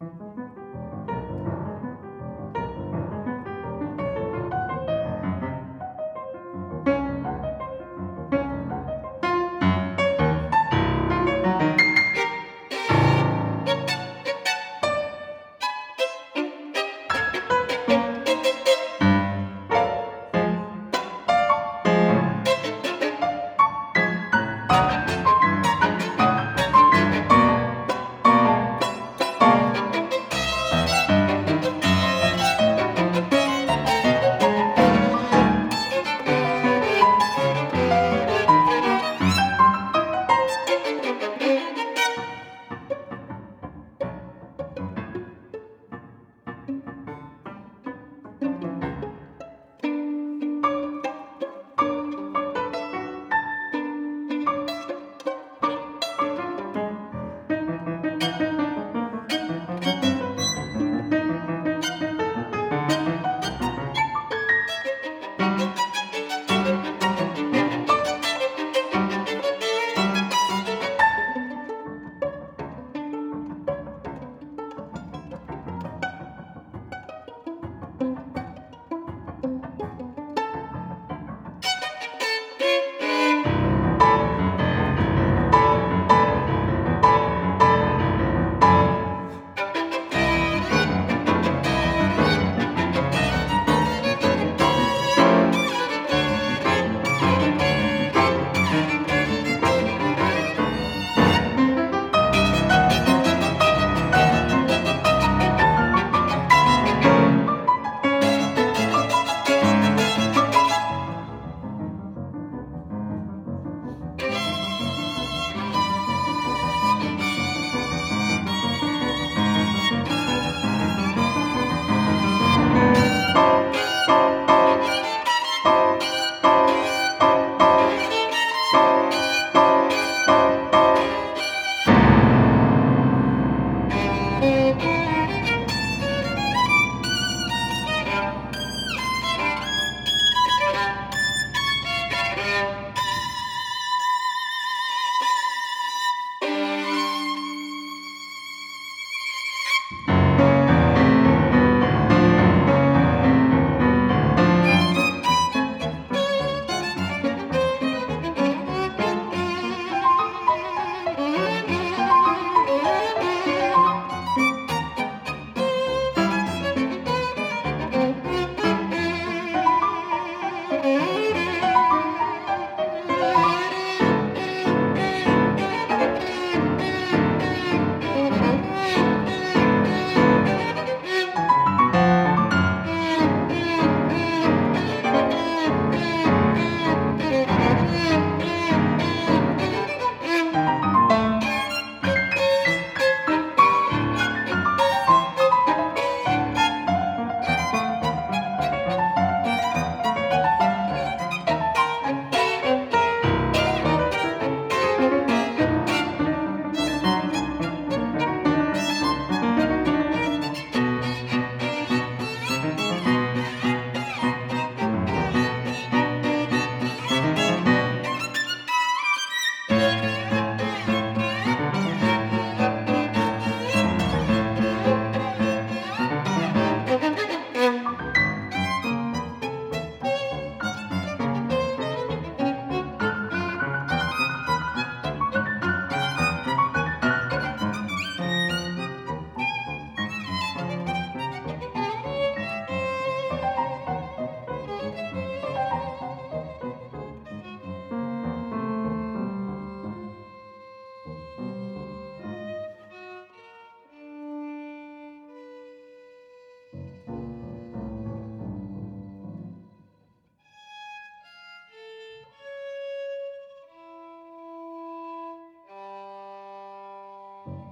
Música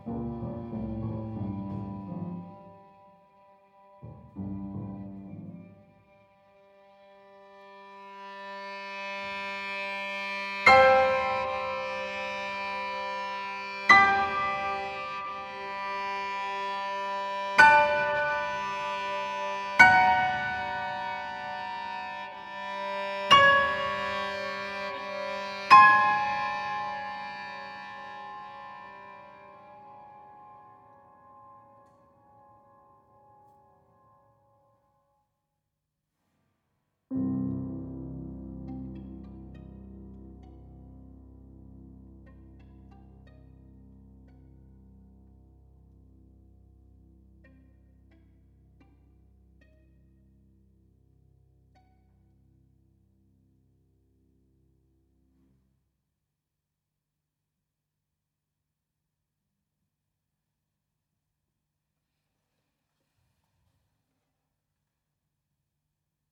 Bye.